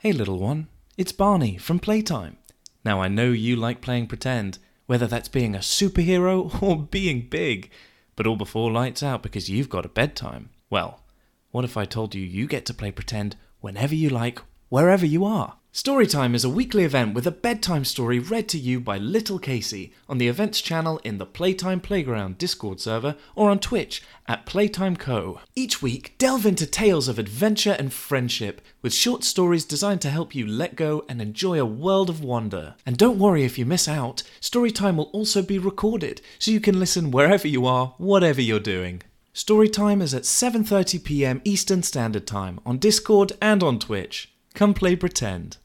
Hey, little one, it's Barney from PlayTyme. Now, I know you like playing pretend, whether that's being a superhero or being big, but all before lights out because you've got a bedtime. Well, what if I told you you get to play pretend whenever you like, wherever you are? Storytime is a weekly event with a bedtime story read to you by Little Casey on the events channel in the PlayTyme Playground Discord server or on Twitch at PlayTyme Co. Each week, delve into tales of adventure and friendship with short stories designed to help you let go and enjoy a world of wonder. And don't worry if you miss out, Storytime will also be recorded so you can listen wherever you are, whatever you're doing. Storytime is at 7:30 p.m. Eastern Standard Time on Discord and on Twitch. Come play pretend.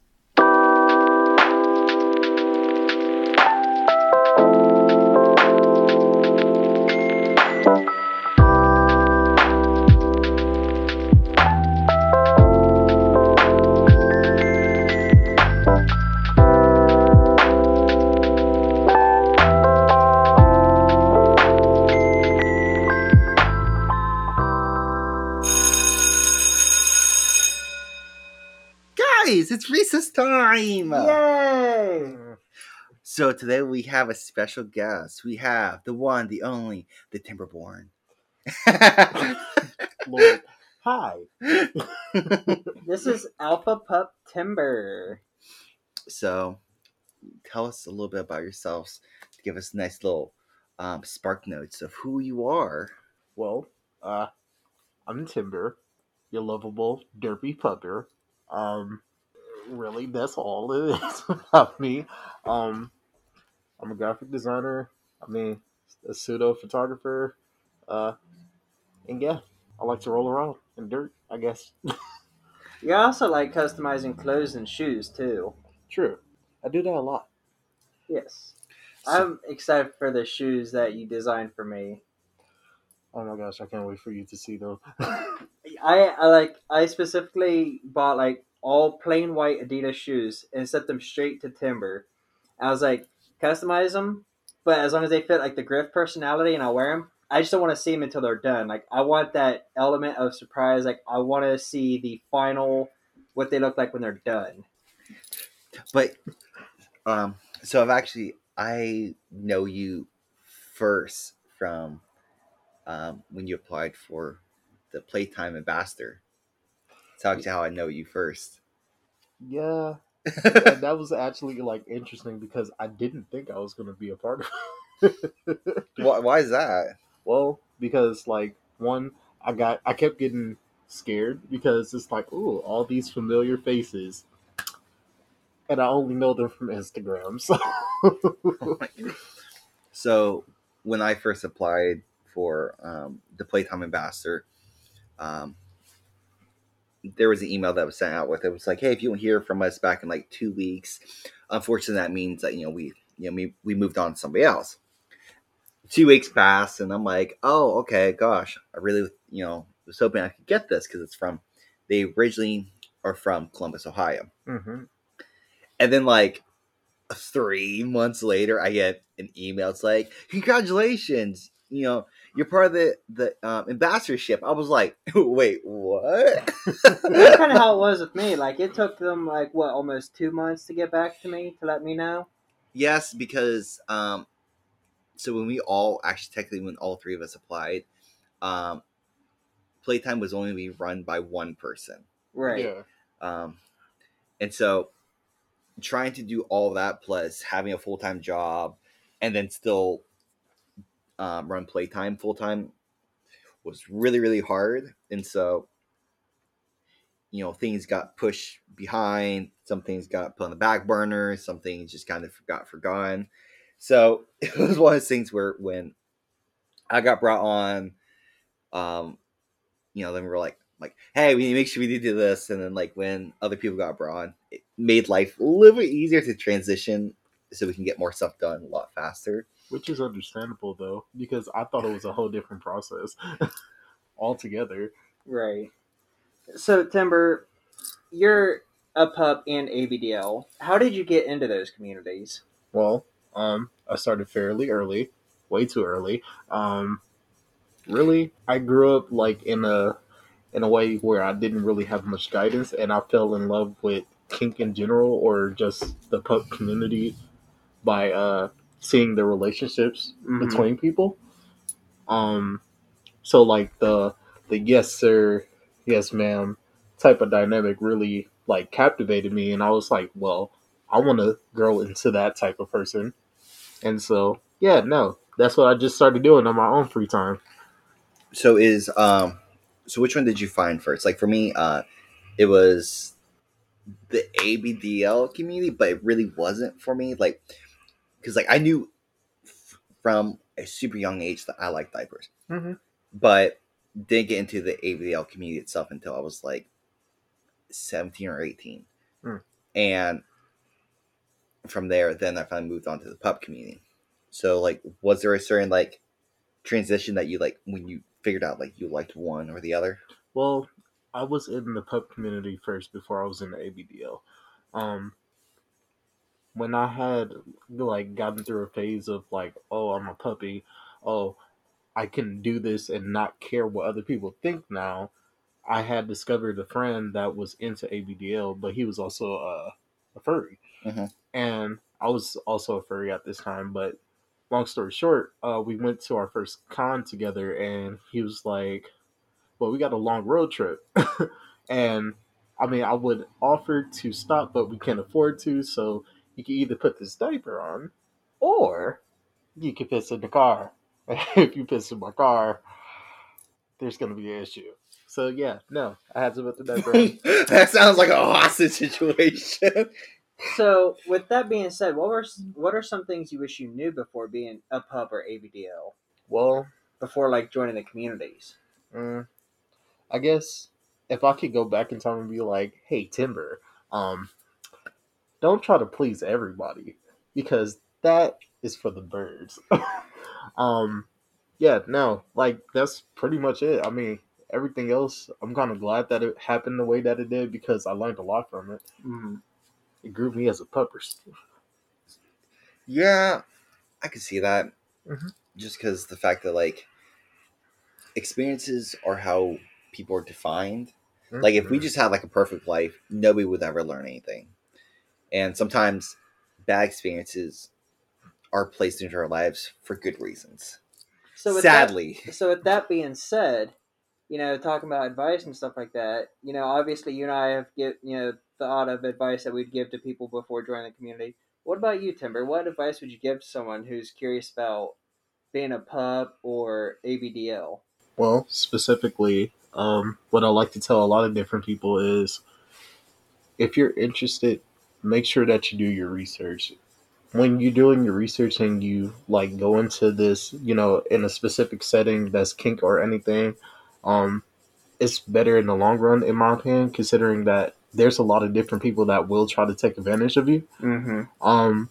Recess time! Yay! So today we have a special guest. We have the one, the only, the Timberborn. Lord. Hi. This is Alpha Pup Timburr. so, tell us a little bit about yourselves to give us nice little um, spark notes of who you are. Well, uh, I'm Timburr, your lovable derpy pupper. Um, really, that's all it is about me. Um, I'm a graphic designer. I mean, a pseudo photographer. Uh, and yeah, I like to roll around in dirt. I guess. You also like customizing clothes and shoes too. True. I do that a lot. Yes. I'm excited for the shoes that you designed for me. Oh my gosh, I can't wait for you to see them. I, I like I specifically bought like all plain white Adidas shoes and set them straight to Timburr. I was like, customize them, but as long as they fit like the Griff personality and I'll wear them, I just don't want to see them until they're done. Like I want that element of surprise. Like I want to see the final what they look like when they're done. But, um, so I've actually, I know you first from um, when you applied for the PlayTyme Ambassador. That's to how I know you first. yeah, that was actually like interesting because I didn't think I was going to be a part of it. why, why is that? well, because like one, I got I kept getting scared because it's like, ooh, all these familiar faces, and I only know them from Instagram. So So when I first applied for um, the PlayTyme Ambassador, um, there was an email that was sent out with it. It was like, hey, if you don't hear from us back in like two weeks, unfortunately, that means that you know we you know we, we moved on to somebody else. Two weeks passed, and I'm like, oh, okay, gosh, I really you know was hoping I could get this because it's from they originally are from Columbus, Ohio. Mhm. And then like three months later, I get an email. It's like, congratulations, you know, you're part of the the um, ambassadorship. I was like, wait, what? That's kind of how it was with me. Like it took them like what almost two months to get back to me to let me know. yes, because um, so when we all actually technically when all three of us applied, um, PlayTyme was only be run by one person. Right. yeah, Um, and so trying to do all that plus having a full time job and then still um, run PlayTyme full time was really, really hard. And so, you know, things got pushed behind, some things got put on the back burner, some things just kind of got forgotten. So it was one of those things where when I got brought on, um, you know, then we were like, like, hey, we need to make sure we do this. And then like when other people got brought on, it made life a little bit easier to transition so we can get more stuff done a lot faster. Which is understandable though because I thought it was a whole different process altogether. Right. So Timburr, you're a pup and ABDL. How did you get into those communities? Well, um, I started fairly early, way too early. Um, really, I grew up like in a in a way where I didn't really have much guidance, and I fell in love with kink in general or just the pup community by uh, seeing the relationships Mhm. between people. Um, so like the the yes sir, yes ma'am type of dynamic really like captivated me, and I was like, well, I want to grow into that type of person, and so yeah, no, that's what I just started doing on my own free time. So is um so which one did you find first? Like for me, uh it was the ABDL community, but it really wasn't for me. Like because like I knew f- from a super young age that I like diapers, Mhm. but didn't get into the ABDL community itself until I was like seventeen or eighteen, Hmm. and from there, then I finally moved on to the pup community. So like, was there a certain like transition that you like when you figured out like you liked one or the other? Well, I was in the pup community first before I was in the ABDL. Um, when I had like gotten through a phase of like, oh, I'm a puppy, oh, I can do this and not care what other people think now. I had discovered a friend that was into ABDL, but he was also uh, a furry, Mhm. and I was also a furry at this time. But long story short, uh, we went to our first con together, and he was like, "Well, we got a long road trip," and I mean, I would offer to stop, but we can't afford to, so you can either put this diaper on, or you can piss in the car. if you piss in my car, there's gonna be an issue. So yeah, no, I had to put the diaper on. that sounds like a hostage situation. So, with that being said, what were what are some things you wish you knew before being a pup or ABDL? well, Before like joining the communities? mm, I guess if I could go back in time and be like, "Hey, Timburr, um, don't try to please everybody because that is for the birds." um, yeah, no, like that's pretty much it. I mean, everything else, I'm kind of glad that it happened the way that it did because I learned a lot from it. Mm-hmm. It grew me as a pupper. Yeah, I could see that. Mhm. Just because the fact that like experiences are how people are defined. Like if we just had like a perfect life, nobody would ever learn anything. And sometimes bad experiences are placed into our lives for good reasons. So with that- Sadly. so with that being said, you know, talking about advice and stuff like that, you know, obviously you and I have get you know thought of advice that we'd give to people before joining the community. What about you, Timburr? What advice would you give to someone who's curious about being a pup or ABDL? Well, specifically, um, what I like to tell a lot of different people is if you're interested, make sure that you do your research. When you're doing your research and you like go into this, you know, in a specific setting that's kink or anything, um, it's better in the long run, in my opinion, considering that there's a lot of different people that will try to take advantage of you Mm-hmm. um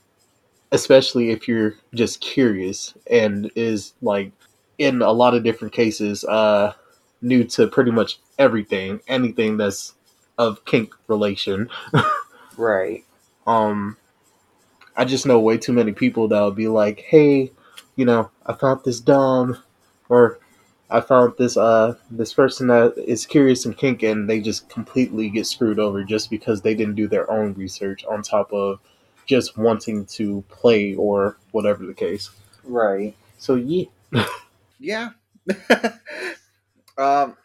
especially if you're just curious and is like in a lot of different cases uh new to pretty much everything anything that's of kink relation Right. um i just know way too many people that would be like hey you know i found this dom or i found this uh this person that is curious and kink and they just completely get screwed over just because they didn't do their own research on top of just wanting to play or whatever the case Right. so yeah Yeah. um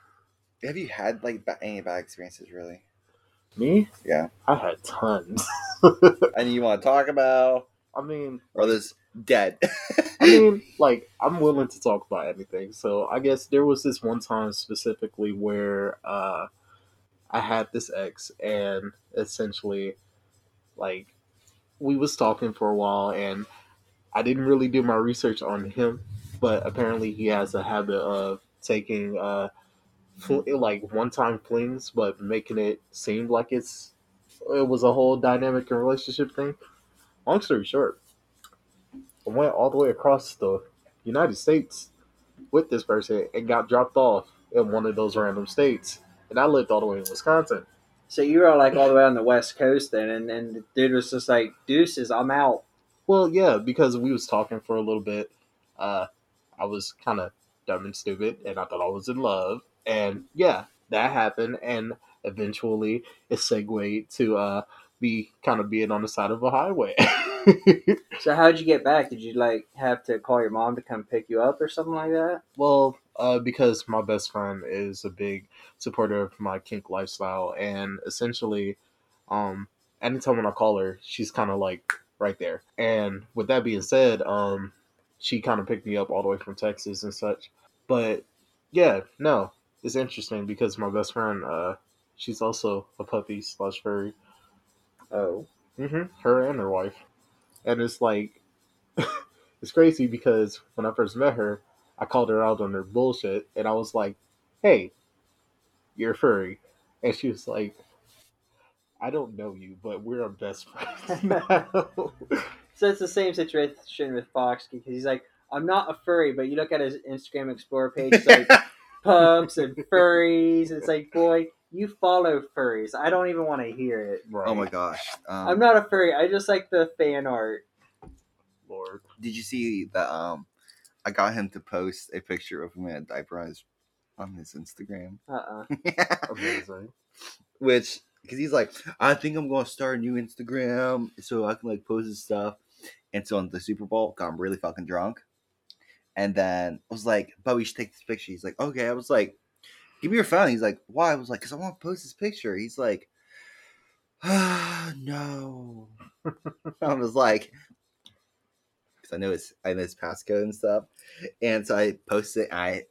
have you had like any bad experiences really? Me Yeah. i had tons And you want to talk about i mean or this dead? I mean, like, I'm willing to talk about anything. So I guess there was this one time specifically where uh, I had this ex, and essentially, like, we was talking for a while, and I didn't really do my research on him, but apparently he has a habit of taking uh, like one-time flings, but making it seem like it's it was a whole dynamic and relationship thing. Long story short, I went all the way across the United States with this person and got dropped off in one of those random states. And I lived all the way in Wisconsin. So you were like all the way on the west coast then, and, and the dude was just like, "Deuces, I'm out." Well, yeah, because we was talking for a little bit. Uh, I was kind of dumb and stupid, and I thought I was in love. And yeah, that happened, and eventually it segued to uh, be kind of being on the side of a highway. So how'd you get back? Did you like have to call your mom to come pick you up or something like that? well, uh, because my best friend is a big supporter of my kink lifestyle, and essentially, um, anytime when I call her, she's kind of like right there. And with that being said, um, she kind of picked me up all the way from Texas and such. But yeah, no, it's interesting because my best friend, uh, she's also a puppy slash furry. Oh, Mm-hmm. Her and her wife, and it's like it's crazy because when I first met her, I called her out on her bullshit, and I was like, "Hey, you're furry," and she was like, "I don't know you, but we're our best friends now." so it's the same situation with Fox because he's like, I'm not a furry, but you look at his Instagram Explorer page, like pups and furries. It's like, boy, you follow furries. I don't even want to hear it. right. Oh my gosh. Um, I'm not a furry. I just like the fan art. Lord. Did you see that? Um, I got him to post a picture of him in a diaper on his on his Instagram. Uh-uh. Amazing. Which, because he's like, I think I'm gonna start a new Instagram so I can like post his stuff. And so on the Super Bowl, got really fucking drunk. And then I was like, but we should take this picture. He's like, okay. I was like, give me your phone. He's like, why? I was like, because I want to post this picture. He's like, ah, no. I was like, because I know his I know his passcode and stuff. And so I posted I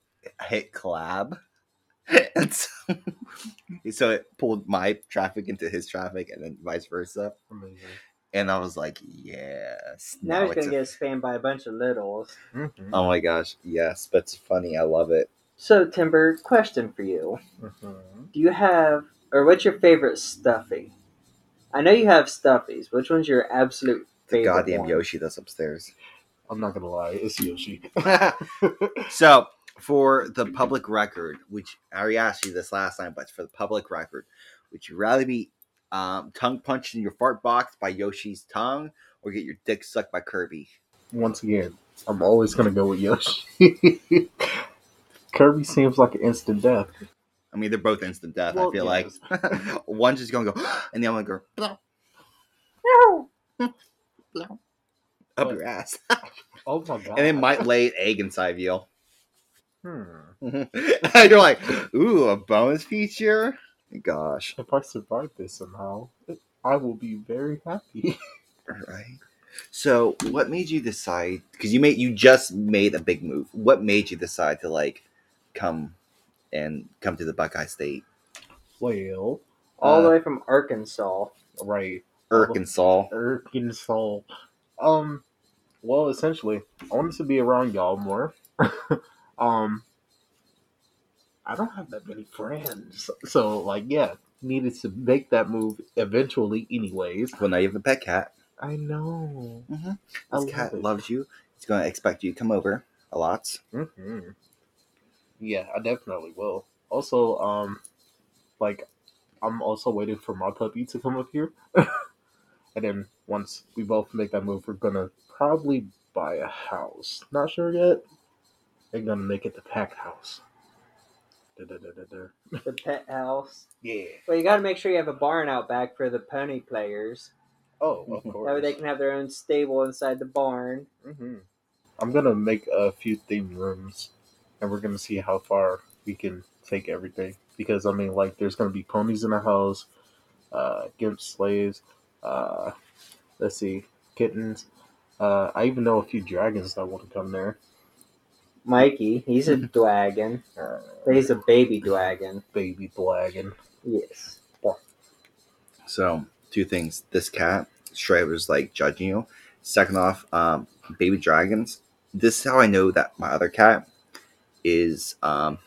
hit collab. And so, so it pulled my traffic into his traffic and then vice versa. Amazing. And I was like, yes. Now he's gonna a- get spammed by a bunch of littles. Mhm. Oh my gosh, yes, but it's funny. I love it. So Timburr, question for you: Mhm. Do you have, or what's your favorite stuffy? I know you have stuffies. Which one's your absolute The favorite? goddamn one? Yoshi that's upstairs. I'm not gonna lie, it's Yoshi. so, for the public record, which I already asked you this last time, but for the public record, would you rather be um, tongue punched in your fart box by Yoshi's tongue or get your dick sucked by Kirby? Once again, I'm always gonna go with Yoshi. Kirby seems like an instant death. I mean, they're both instant death. I feel yes. like one's just gonna go, and the other one go "Blow, blow," up your ass, Oh my god! and it might lay an egg inside of you. Hmm. you're like, ooh, a bonus feature. Gosh, If I survive this somehow, I will be very happy. right. So, what made you decide? Because you made you just made a big move. What made you decide to like come and come to the Buckeye State, well, All the Uh, way from Arkansas. right, Arkansas? Arkansas. Um, well, essentially, I wanted to be around y'all more. um, I don't have that many friends, so like, yeah, needed to make that move eventually. Anyways, Well, now you have a pet cat. I know. I This love cat it. loves you. It's gonna expect you to come over a lot. hmm Yeah, I definitely will. Also, um, like, I'm also waiting for my puppy to come up here, and then once we both make that move, we're gonna probably buy a house. Not sure yet. They're gonna make it the packed house. Da-da-da-da-da. The pet house. Yeah. Well, you got to make sure you have a barn out back for the pony players. Oh, of course. That way they can have their own stable inside the barn. hmm I'm gonna make a few themed rooms, and we're gonna see how far we can take everything. Because I mean, like, there's gonna be ponies in the house, uh, gimp slaves, uh, let's see, kittens. Uh, I even know a few dragons that want to come there. Mikey, he's a dragon. Uh, he's a baby dragon. baby dragon. Yes. So, two things. This cat, straight was like judging you. Second off, um, baby dragons. This is how I know that my other cat is um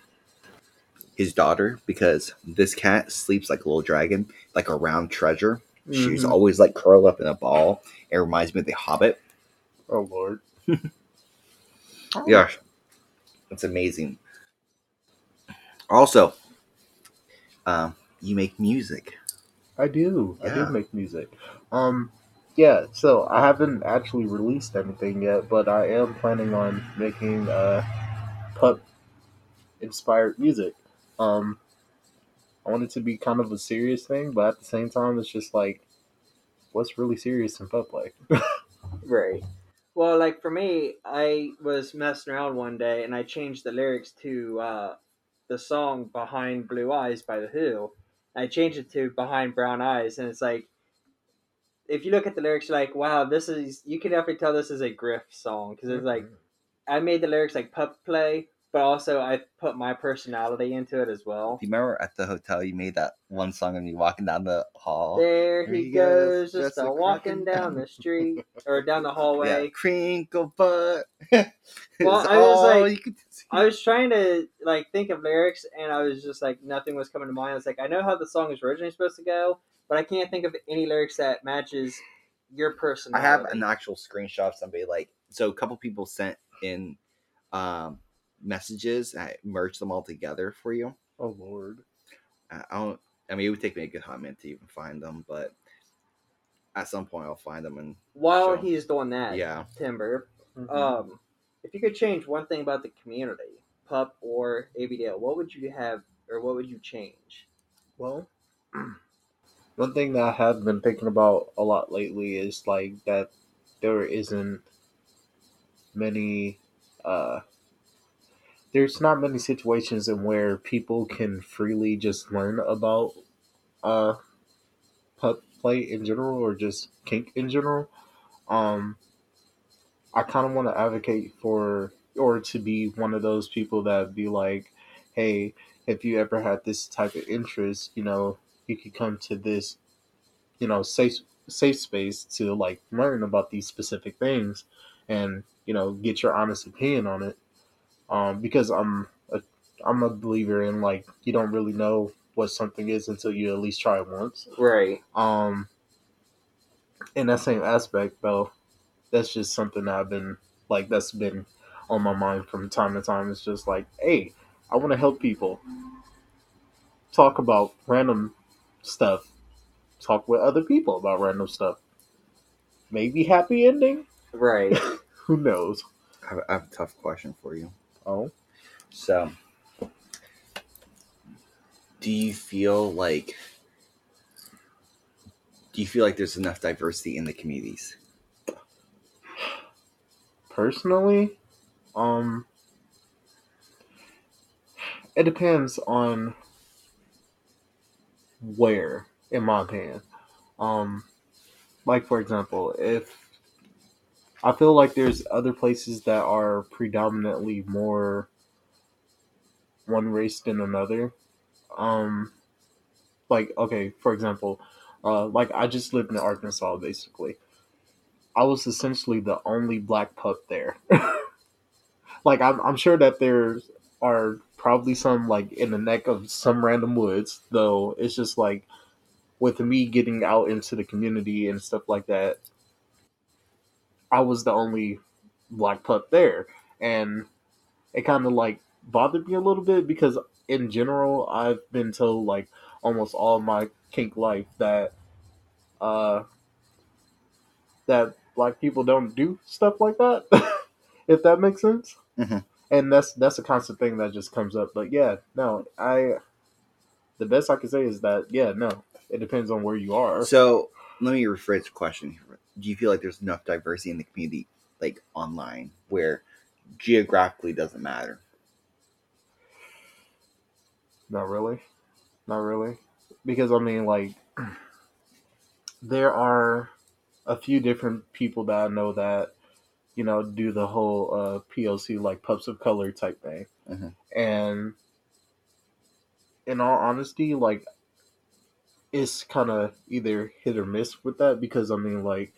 his daughter because this cat sleeps like a little dragon, like a round treasure. She's Mhm. always like curled up in a ball. It reminds me of the Hobbit. Oh lord. Yeah, it's amazing. Also, um, you make music. I do. I do make music. Um, yeah. So I haven't actually released anything yet, but I am planning on making uh, pup inspired music. Um, I want it to be kind of a serious thing, but at the same time, it's just like what's really serious in pup play. Right. Well, like for me, I was messing around one day and I changed the lyrics to uh, the song "Behind Blue Eyes" by The Who. I changed it to "Behind Brown Eyes," and it's like, if you look at the lyrics, you're like, wow, this is. You can definitely tell this is a griff song because it's like I made the lyrics like pup play, but also I put my personality into it as well. Do you remember at the hotel you made that one song of me walking down the hall? There There he goes, goes, just a walking down the street or down the Yeah, hallway. crinkle butt. Well, I was like-. I was trying to like think of lyrics, and I was just like nothing was coming to mind. I was like, I know how the song is originally supposed to go, but I can't think of any lyrics that matches your personality. I have an actual screenshot of somebody like so a couple people sent in um messages. I merge them all together for you. Oh lord. I I don't. I mean, it would take me a good hot minute to even find them, but at some point I'll find them and While Sure. he's doing that, yeah. Timburr, Mhm. um, if you could change one thing about the community, Pup or ABDL, what would you have, or what would you change? Well, one thing that I have been thinking about a lot lately is like that there isn't many uh there's not many situations in where people can freely just learn about uh pup play in general or just kink in general. Um I kind of want to advocate for or to be one of those people that be like, hey, if you ever had this type of interest, you know, you could come to this, you know, safe safe space to like learn about these specific things and, you know, get your honest opinion on it. Um, because I'm a I'm a believer in like you don't really know what something is until you at least try it once. Right. Um, in that same aspect, though, that's just something that I've been like that's been on my mind from time to time. It's just like, hey, I want to help people talk about random stuff, talk with other people about random stuff. Maybe happy ending. Right. Who knows? I have, I have a tough question for you. Oh, So, do you feel like do you feel like there's enough diversity in the communities? personally, um, it depends on where, in my opinion. Um, like for example, if I feel like there's other places that are predominantly more one race than another. Um, like okay, for example, uh, like I just lived in Arkansas, basically. I was essentially the only black pup there. like I'm, I'm sure that there are probably some like in the neck of some random woods, though. It's just like with me getting out into the community and stuff like that. I was the only black pup there, and it kind of like bothered me a little bit because in general I've been told like almost all my kink life that uh that black people don't do stuff like that if that makes sense Mhm. and that's that's a constant thing that just comes up but yeah no i the best i can say is that yeah no it depends on where you are So, let me rephrase the question. Do you feel like there's enough diversity in the community, like online, where geographically doesn't matter? Not really. Not really. Because I mean like there are a few different people that I know that, you know, do the whole uh POC like pups of color type thing. Mhm. And in all honesty, like it's kind of either hit or miss with that because I mean like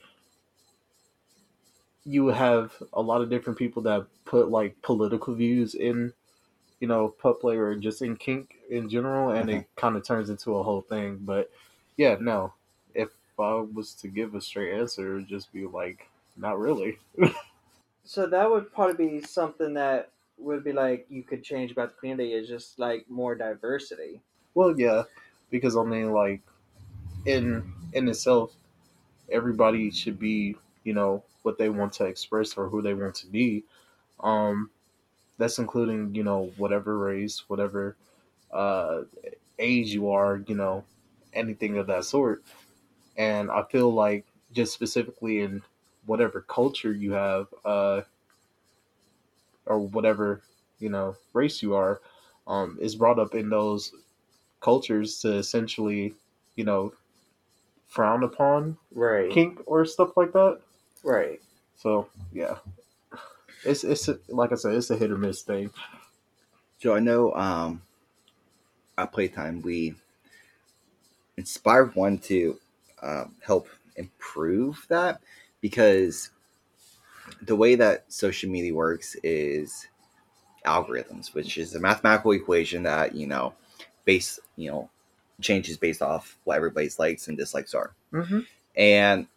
you have a lot of different people that put like political views in you know, pup play or just in kink in general, and it uh-huh. kind of turns into a whole thing. But yeah, no, if I was to give a straight answer, it would just be like, not really. So that would probably be something that would be like you could change about the community is just like more diversity. Well, yeah, because I mean, like, in in itself, everybody should be, you know, what they want to express or who they want to be. Um, that's including, you know, whatever race, whatever uh, age you are, you know, anything of that sort. and I feel like just specifically in whatever culture you have, uh, or whatever you know race you are, um, is brought up in those cultures to essentially, you know, frown upon Right. kink or stuff like that. Right. So yeah, it's it's a, like I said, it's a hit or miss thing. So I know um, at PlayTyme we inspire one to um, help improve that because the way that social media works is algorithms, which is a mathematical equation that you know base you know changes based off what everybody's likes and dislikes are, Mm-hmm. and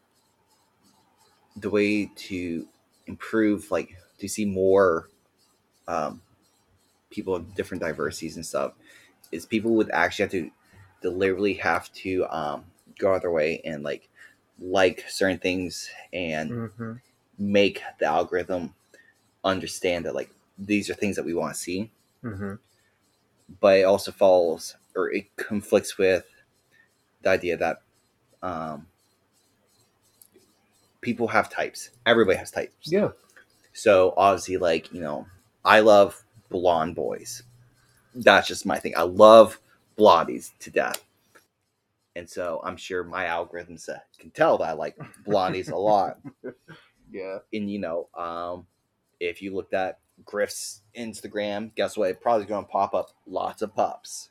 the way to improve like to see more um, people of different diversities and stuff is people would actually have to deliberately have to um, go out of their way and like like certain things and Mm-hmm. make the algorithm understand that like these are things that we want to see Mm-hmm. but it also follows or it conflicts with the idea that um, people have types everybody has types Yeah. So obviously, like you know, I love blonde boys. That's just my thing. I love blondies to death, and so I'm sure my algorithms uh, can tell that I like blondies a lot. Yeah. And you know, um, if you looked at Griff's Instagram, guess what? It's probably going to pop up lots of pups.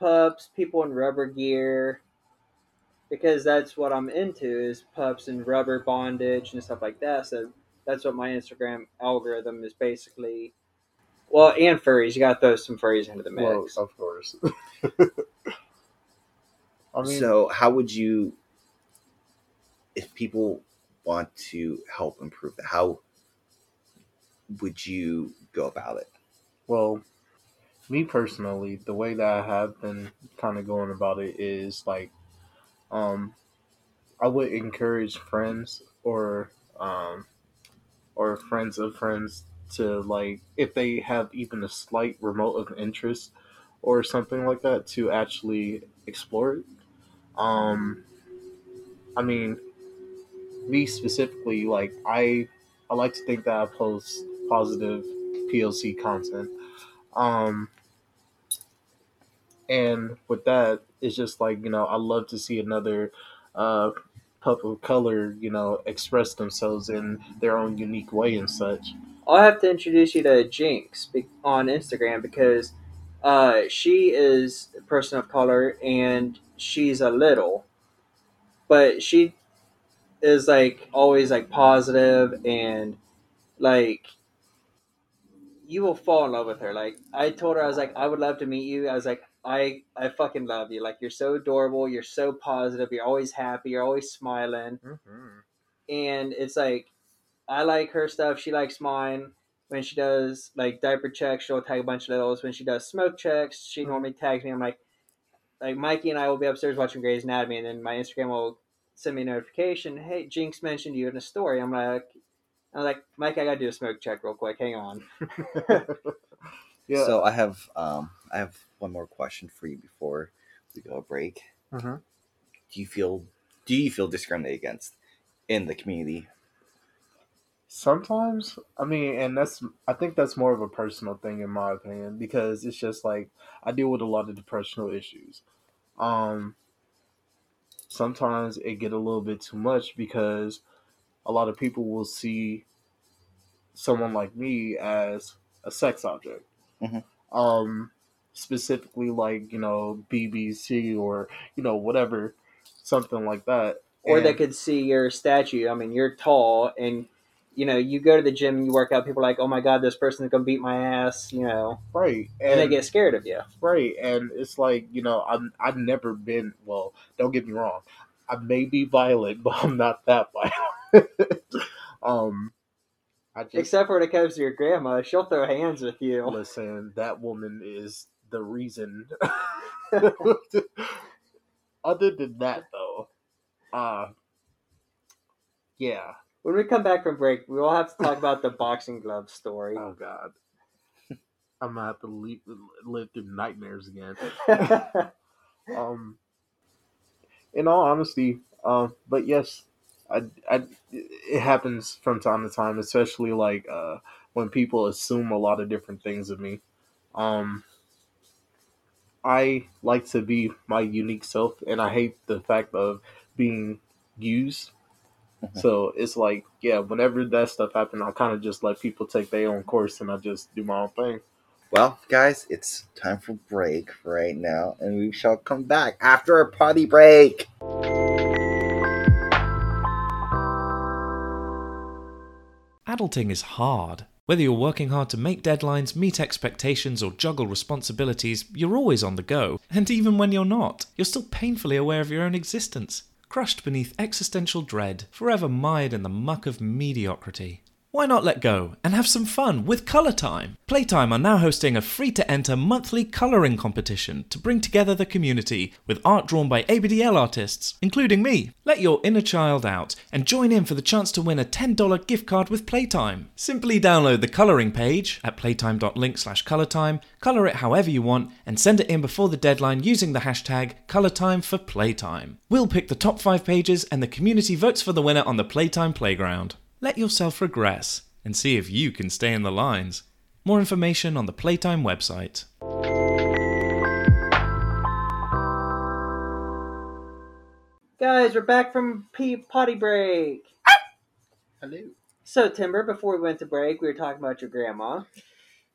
Pups, people in rubber gear. Because that's what I'm into is pups and rubber bondage and stuff like that. So that's what my Instagram algorithm is basically. Well, and furries. You got to throw some furries into the Well, mix. of course. I mean, so how would you, if people want to help improve that, how would you go about it? well, me personally, the way that I have been kind of going about it is like, um, I would encourage friends or um, or friends of friends to like if they have even a slight remote of interest or something like that to actually explore it. Um, I mean, me specifically, like I, I like to think that I post positive POC content. Um, and with that, it's just like you know, I love to see another uh, pup of color, you know, express themselves in their own unique way and such. I'll have to introduce you to Jinx on Instagram because uh, she is a person of color and she's a little, but she is like always like positive and like you will fall in love with her. Like I told her, I was like, I would love to meet you. I was like, I I fucking love you. Like you're so adorable. You're so positive. You're always happy. You're always smiling and it's like I like her stuff. She likes mine. When she does like diaper checks, she'll tag a bunch of littles. When she does smoke checks, she normally tags me. I'm like, like Mikey and I will be upstairs watching Grey's Anatomy, and then my Instagram will send me a notification. Hey, Jinx mentioned you in a story. I'm like, I'm like, Mike, I gotta do a smoke check real quick. Hang on. yeah. So I have um I have one more question for you before we go a break. Mhm. Do you feel do you feel discriminated against in the community? Sometimes, I mean, and that's I think that's more of a personal thing in my opinion because it's just like I deal with a lot of depressional issues. Um sometimes it get a little bit too much because a lot of people will see someone like me as a sex object. Mhm. Um specifically like, you know, BBC or, you know, whatever, something like that. Or they could see your statue. I mean, you're tall, and you know, you go to the gym, and you work out. People are like, oh my god, this person's gonna beat my ass. You know, right. and they get scared of you. Right, and it's like you know, I'm I've never been. Well, don't get me wrong, I may be violent, but I'm not that violent. um, just Except for when it comes to your grandma, she'll throw hands with you. listen. That woman is the reason. Other than that, though, uh, yeah. When we come back from break, we will have to talk about the boxing glove story. Oh God, I'm gonna have to leave, live through nightmares again. um in all honesty Uh, but yes, I, I, it happens from time to time, especially like uh, when people assume a lot of different things of me. Um, I like to be my unique self, and I hate the fact of being used. Mhm. So it's like, yeah, whenever that stuff happens, I kind of just let people take their own course, and I just do my own thing. Well, guys, it's time for break right now, and we shall come back after our potty break. Adulting is hard. Whether you're working hard to make deadlines, meet expectations, or juggle responsibilities, you're always on the go. And even when you're not, you're still painfully aware of your own existence, crushed beneath existential dread, forever mired in the muck of mediocrity. Why not let go and have some fun with Colour Time? PlayTyme are now hosting a free to enter monthly colouring competition to bring together the community with art drawn by ABDL artists, including me. Let your inner child out and join in for the chance to win a $10 gift card with PlayTyme. Simply download the colouring page at playtime.link slash colourtime, colour it however you want, and send it in before the deadline using the hashtag colourtime for PlayTyme. We'll pick the top five pages and the community votes for the winner on the PlayTyme Playground. Let yourself regress and see if you can stay in the lines. More information on the PlayTyme website. Guys, we're back from pee potty break. Hello. So Timburr, before we went to break, we were talking about your grandma.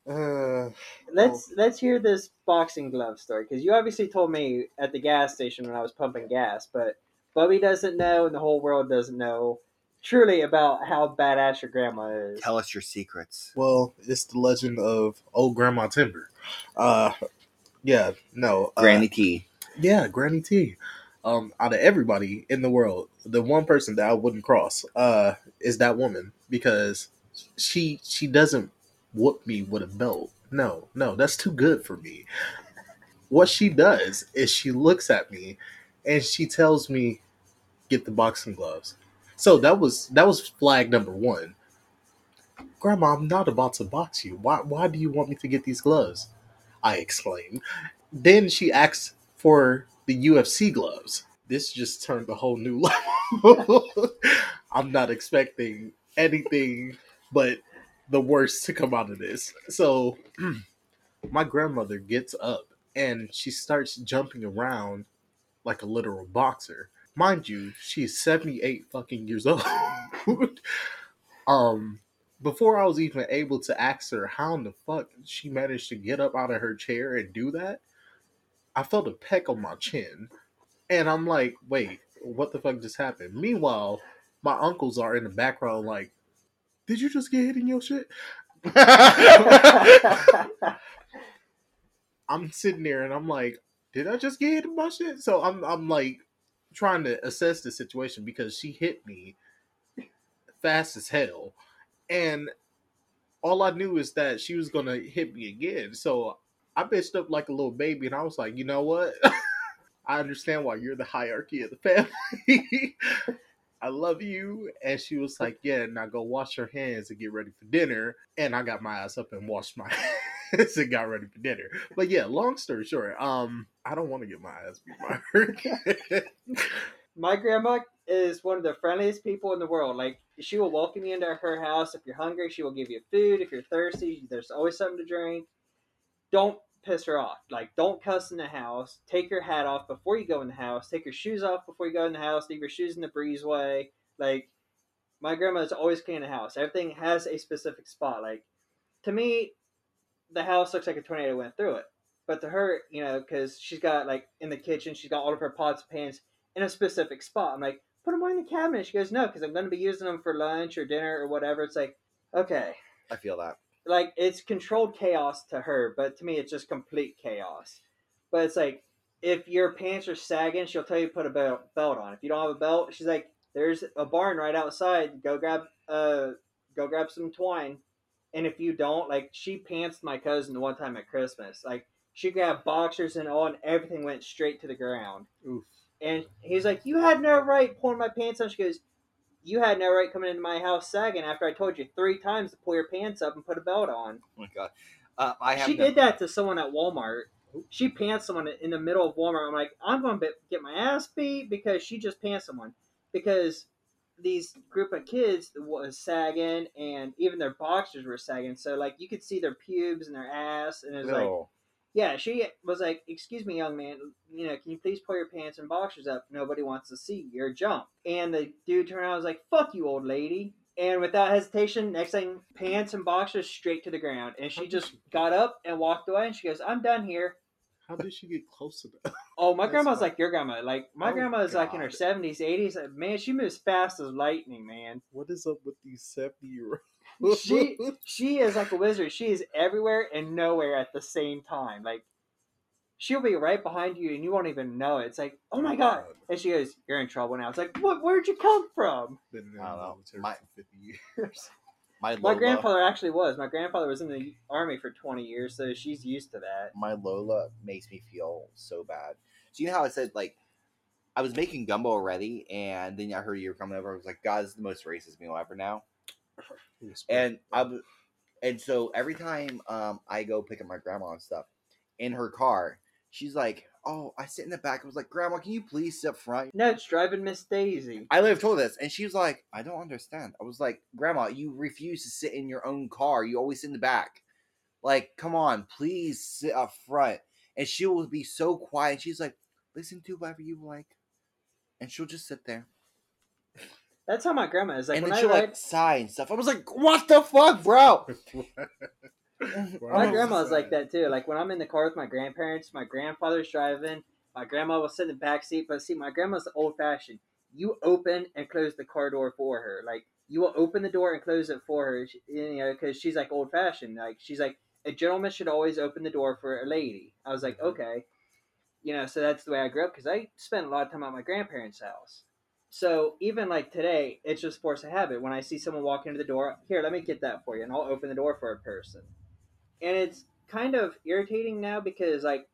Uh, Let's let's hear this boxing glove story because you obviously told me at the gas station when I was pumping gas, but Bubby doesn't know and the whole world doesn't know truly about how badass your grandma is. Tell us your secrets. well, it's the legend of old Grandma Timburr. Uh, yeah, no, uh, Granny T. Yeah, Granny T. Um, out of everybody in the world, the one person that I wouldn't cross uh is that woman because she she doesn't whoop me with a belt. No, no, that's too good for me. What she does is she looks at me and she tells me get the boxing gloves. So that was that was flag number 1. Grandma, I'm not about to box you. Why why do you want me to get these gloves? I exclaimed. Then she asks for the UFC gloves. This just turned a whole new level. I'm not expecting anything but the worst to come out of this. So, my grandmother gets up and she starts jumping around like a literal boxer. Mind you, she's 78 fucking years old. um, before I was even able to ask her how in the fuck she managed to get up out of her chair and do that, I felt a peck on my chin. And I'm like, wait, what the fuck just happened? Meanwhile, my uncles are in the background like, did you just get hit in your shit? I'm sitting there and I'm like, did I just get hit in my shit? So I'm I'm like trying to assess the situation because she hit me fast as hell. And all I knew is that she was gonna hit me again. So I bitched up like a little baby and I was like, you know what? I understand why you're the hierarchy of the family. I love you. And she was like, Yeah, now go wash your hands and get ready for dinner. And I got my ass up and washed my hands and got ready for dinner. But yeah, long story short, um, I don't want to get my ass beat by her. My grandma is one of the friendliest people in the world. Like she will welcome you into her house if you're hungry. She will give you food if you're thirsty. There's always something to drink. Don't piss her off. Like don't cuss in the house. Take your hat off before you go in the house. Take your shoes off before you go in the house. Leave your shoes in the breezeway. Like my grandma is always cleaning the house. Everything has a specific spot. Like to me, the house looks like a tornado went through it. But to her, you know, because she's got like in the kitchen, she's got all of her pots and pans in a specific spot. I'm like, put them in the cabinet. She goes, no, because I'm going to be using them for lunch or dinner or whatever. It's like, okay, I feel that. like it's controlled chaos to her, but to me, it's just complete chaos. But it's like, if your pants are sagging, she'll tell you to put a belt belt on. If you don't have a belt, she's like, there's a barn right outside. Go grab uh, go grab some twine. And if you don't, like she pants my cousin the one time at Christmas. Like she grabbed boxers and all, and everything went straight to the ground. Oof. And he's like, "You had no right pulling my pants on." She goes, "You had no right coming into my house sagging after I told you three times to pull your pants up and put a belt on." Oh my god. Uh, I have She no- did that to someone at Walmart. She pants someone in the middle of Walmart. I'm like, I'm going to get my ass beat because she just pants someone. because these group of kids was sagging and even their boxers were sagging. So like you could see their pubes and their ass and it was like No. yeah she was like excuse me young man you know can you please pull your pants and boxers up? Nobody wants to see your jump and the dude turned around and was like fuck you old lady. And without hesitation next thing pants and boxers straight to the ground. And she just got up and walked away and she goes i'm done here How did she get close enough? Oh, my That's grandma's fine. like your grandma. Like my Oh, grandma is like in her seventies, eighties. Uh, man, she moves fast as lightning, man. What is up with these seventy year olds? She she is like a wizard. She is everywhere and nowhere at the same time. Like she'll be right behind you and you won't even know it. It's like, oh my god. And she goes, You're in trouble now. It's like, what where'd you come from? Been in the I don't know. military My- for fifty years. My My Lola, grandfather actually was. My grandfather was in the army for twenty years, so she's used to that. my Lola makes me feel so bad. So you know how I said like I was making gumbo already, and then I heard you were coming over. I was like, God, this is the most racist meal ever now. And I was, and so every time um I go pick up my grandma and stuff in her car, she's like, "Oh, I sit in the back." I was like, "Grandma, can you please sit up front?" No, it's driving Miss Daisy. I live told this, and she was like, "I don't understand." I was like, "Grandma, you refuse to sit in your own car. You always sit in the back. Like, come on, please sit up front." And she will be so quiet. She's like, "Listen to whatever you like," and she'll just sit there. That's how my grandma is. Like and when then I she'll ride, like sigh and stuff. I was like, "What the fuck, bro?" My grandma's like that too. Like when I'm in the car with my grandparents, my grandfather's driving, my grandma will sit in the back seat. But see, my grandma's old fashioned. You open and close the car door for her. Like you will open the door and close it for her. You know, because she's like old fashioned. Like she's like a gentleman should always open the door for a lady. I was like, Mm-hmm. okay, you know. So that's the way I grew up because I spent a lot of time at my grandparents' house. So even like today, it's just force of habit. When I see someone walk into the door, here, let me get that for you, and I'll open the door for a person and it's kind of irritating now because like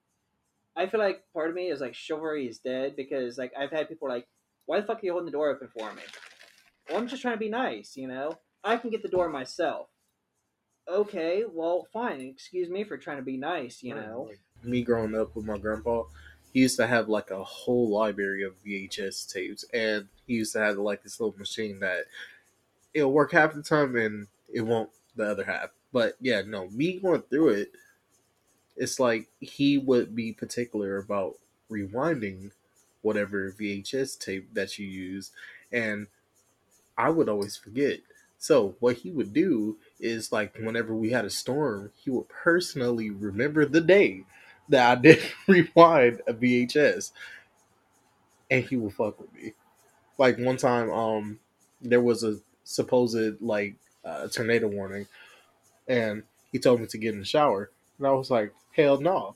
I feel like part of me is like chivalry is dead because like I've had people like, why the fuck are you holding the door open for me? Well, I'm just trying to be nice, you know. I can get the door myself. Okay, well, fine. Excuse me for trying to be nice, you know. Me growing up with my grandpa, he used to have like a whole library of VHS tapes, and he used to have like this little machine that it'll work half the time and it won't the other half. But yeah, no, me going through it, it's like he would be particular about rewinding whatever VHS tape that you use, and I would always forget. So what he would do is like whenever we had a storm, he would personally remember the day that I did rewind a VHS, and he would fuck with me. Like one time, um, there was a supposed like uh, tornado warning, and he told me to get in the shower, and I was like, "Hell no,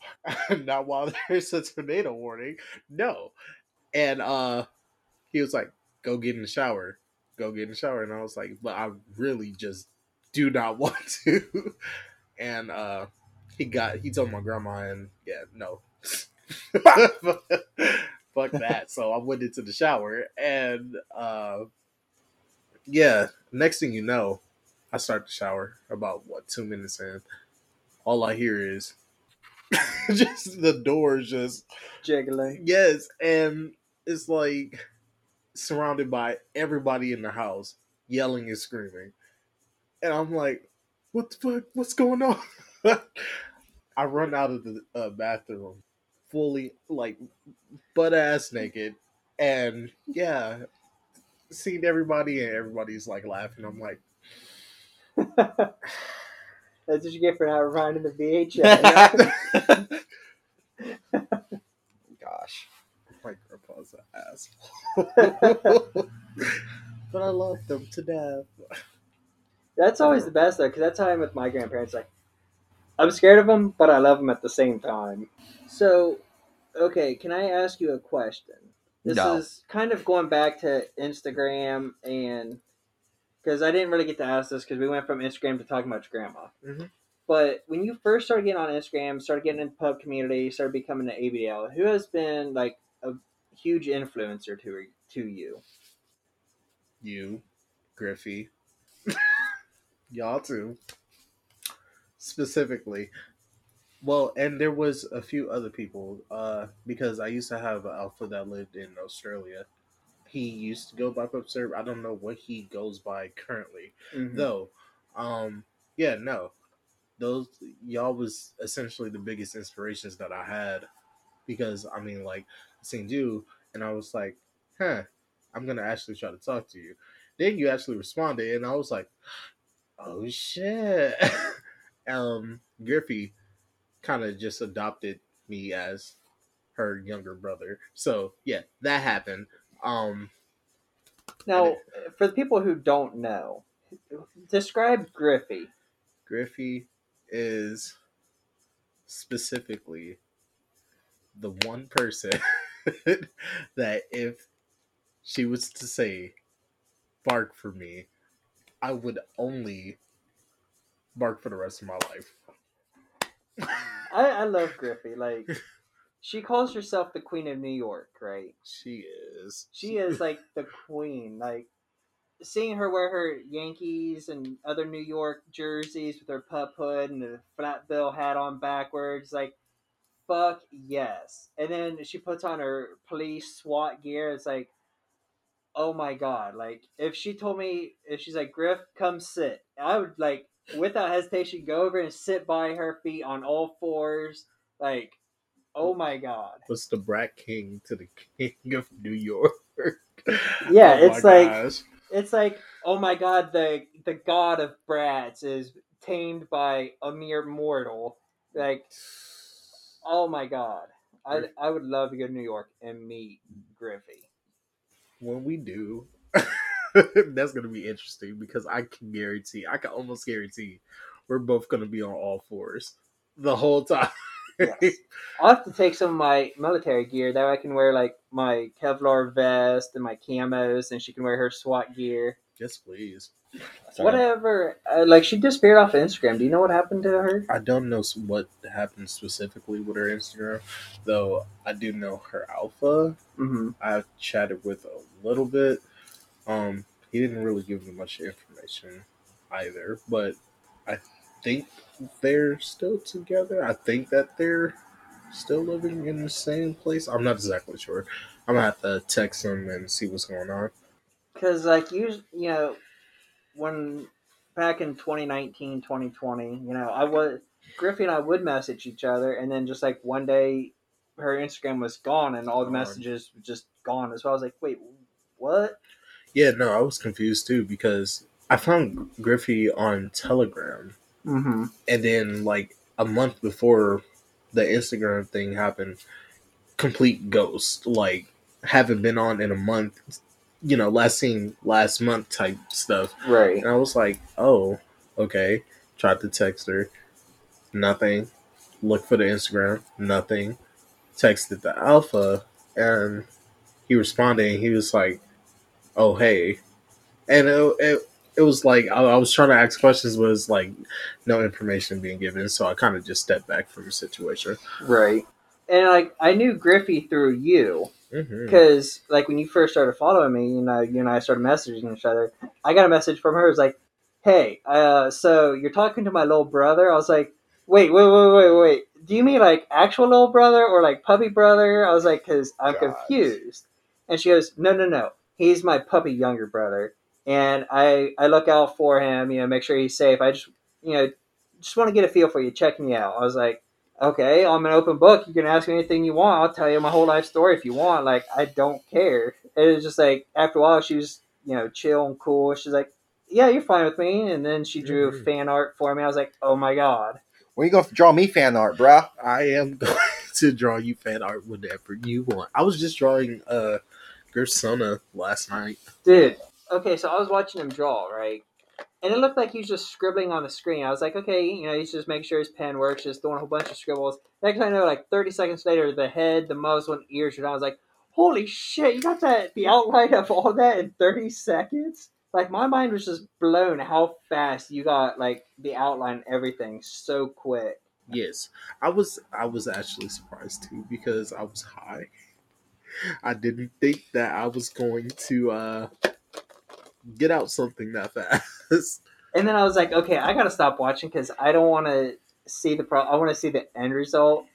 not while there's a tornado warning, no." And uh, he was like, "Go get in the shower, go get in the shower," and I was like, "But I really just do not want to." and uh, he got he told my grandma, and yeah, no. Fuck that. So I went into the shower and uh yeah, next thing you know, I start the shower about what two minutes in. All I hear is just the doors just Jiggling. yes, and it's like surrounded by everybody in the house yelling and screaming. And I'm like, what the fuck? What's going on? I run out of the uh, bathroom fully like butt ass naked and yeah seen everybody and everybody's like laughing i'm like That's what you get for not reminding the VHS. Gosh. my grandpa's an asshole but i love them to death That's always the best though, because that's how I'm with my grandparents. Like, I'm scared of them, but I love them at the same time. So, okay, can I ask you a question? This No. is kind of going back to Instagram and because I didn't really get to ask this because we went from Instagram to talking about your grandma. Mhm. But when you first started getting on Instagram, started getting into pup community, started becoming an ABL, who has been like a huge influencer to to you? you griffey y'all too specifically well and there was a few other people uh because i used to have an alpha that lived in australia he used to go by Pup Syrup. I don't know what he goes by currently, Mhm. though. Um, yeah, no, those y'all was essentially the biggest inspirations that I had because I mean, like, I seen you, and I was like, huh, I'm gonna actually try to talk to you. Then you actually responded, and I was like, oh shit. um, Griffey kind of just adopted me as her younger brother. So yeah, that happened. Um, Now, for the people who don't know, describe Griffey. Griffey is specifically the one person that if she was to say bark for me, I would only bark for the rest of my life. I, I love Griffey. Like, she calls herself the Queen of New York, right? she is. She is like the queen. Like, seeing her wear her Yankees and other New York jerseys with her pup hood and the flat bill hat on backwards, like, fuck yes. And then she puts on her police SWAT gear. It's like, oh my god. Like, if she told me, if she's like, Griff, come sit, I would, like, without hesitation, go over and sit by her feet on all fours. Like, oh my god. was the Brat King to the King of New York. Yeah, Oh it's like- gosh. It's like, oh my god, the the god of brats is tamed by a mere mortal. Like, oh my god, I I would love to go to New York and meet Griffey. when we do, that's gonna be interesting because I can guarantee, I can almost guarantee, we're both gonna be on all fours the whole time. Yes. I'll have to take some of my military gear that way I can wear like my Kevlar vest and my camos, and she can wear her SWAT gear. yes, please. Sorry. Whatever. Uh, like she disappeared off Instagram. Do you know what happened to her? I don't know what happened specifically with her Instagram, though. I do know her alpha. Mm-hmm. I've chatted with a little bit. Um, he didn't really give me much information either, but I think they're still together. I think that they're still living in the same place. I'm not exactly sure. I'm gonna have to text them and see what's going on. because like you you know when back in 2019 2020 you know i was griffey and i would message each other and then just like one day her instagram was gone and all the messages were just gone as well i was like wait what Yeah, no, I was confused too because I found Griffey on Telegram, mm-hmm and then like a month before the Instagram thing happened, complete ghost. Like haven't been on in a month. You know, last seen last month type stuff. right And I was like, oh, okay. Tried to text her, nothing. Look for the Instagram, nothing. Texted the alpha, and he responded. And he was like, oh hey, and it, it, it was like I, I was trying to ask questions, but it's like no information being given. So I kind of just stepped back from the situation. right. And like i knew griffey through you because like when you first started following me you know you and i started messaging each other i got a message from her it was like hey uh so you're talking to my little brother? I was like wait wait wait wait wait. Do you mean like actual little brother or like puppy brother? I was like because i'm Gosh. confused. And she goes no no no. He's my puppy younger brother and i i look out for him you know make sure he's safe i just you know just want to get a feel for you Check me out i was like okay, I'm an open book. You can ask me anything you want. I'll tell you my whole life story if you want. Like, I don't care. It was just like, after a while, she was, you know, chill and cool. She's like, yeah, you're fine with me. And then she drew Mhm. fan art for me. I was like, oh my God. When you gonna draw me fan art, bruh? I am going to draw you fan art whenever you want. I was just drawing uh Gersona last night. Dude, okay, so I was watching him draw, right? And it looked like he was just scribbling on the screen. I was like, okay, you know, he's just making sure his pen works, just doing a whole bunch of scribbles. Next thing I know, like 30 seconds later, the head, the muzzle, and ears are done. I was like, holy shit, you got that the outline of all that in 30 seconds? Like, my mind was just blown how fast you got, like, the outline everything so quick. Yes, I was. I was actually surprised too because I was high. I didn't think that I was going to uh get out something that fast. And then I was like, okay, I gotta stop watching because I don't want to see the pro. I want to see the end result.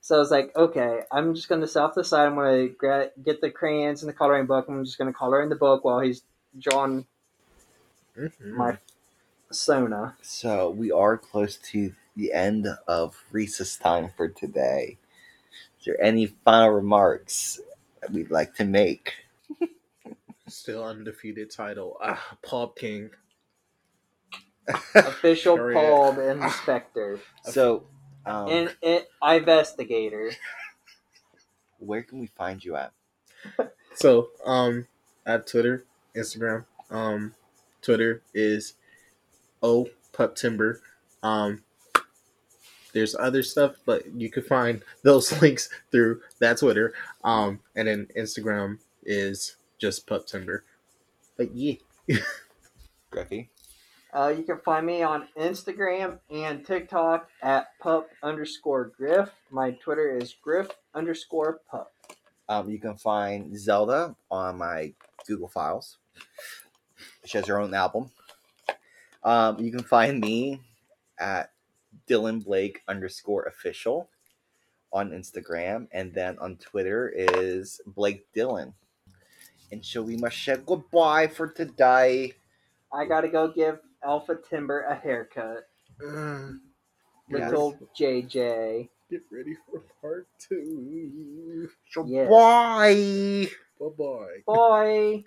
So I was like, okay, I'm just gonna set off the side. I'm gonna gra- get the crayons and the coloring book. I'm just gonna color in the book while he's drawing Mhm. my Sona. So we are close to the end of Recess Tyme for today. Is there any final remarks that we'd like to make? Still undefeated title. Ah, Pop King. Official Period. Paul Inspector So, um, and it investigator. where can we find you at? So, um, at Twitter, Instagram, um, Twitter is O Pup Timburr. Um, there's other stuff, but you could find those links through that Twitter. Um, and then Instagram is just Pup Timburr. But yeah, Griffey? Uh, you can find me on Instagram and TikTok at pup underscore griff. My Twitter is griff underscore pup. Um, you can find Zelda on my Google Files. She has her own album. Um, you can find me at Dillian Blake underscore official on Instagram, and then on Twitter is Blake Dillian. And so we must say goodbye for today. I gotta go give Alpha Timburr a haircut. Uh, Yes. Little JJ. get ready for part two. So Yes. bye. Bye bye. Bye.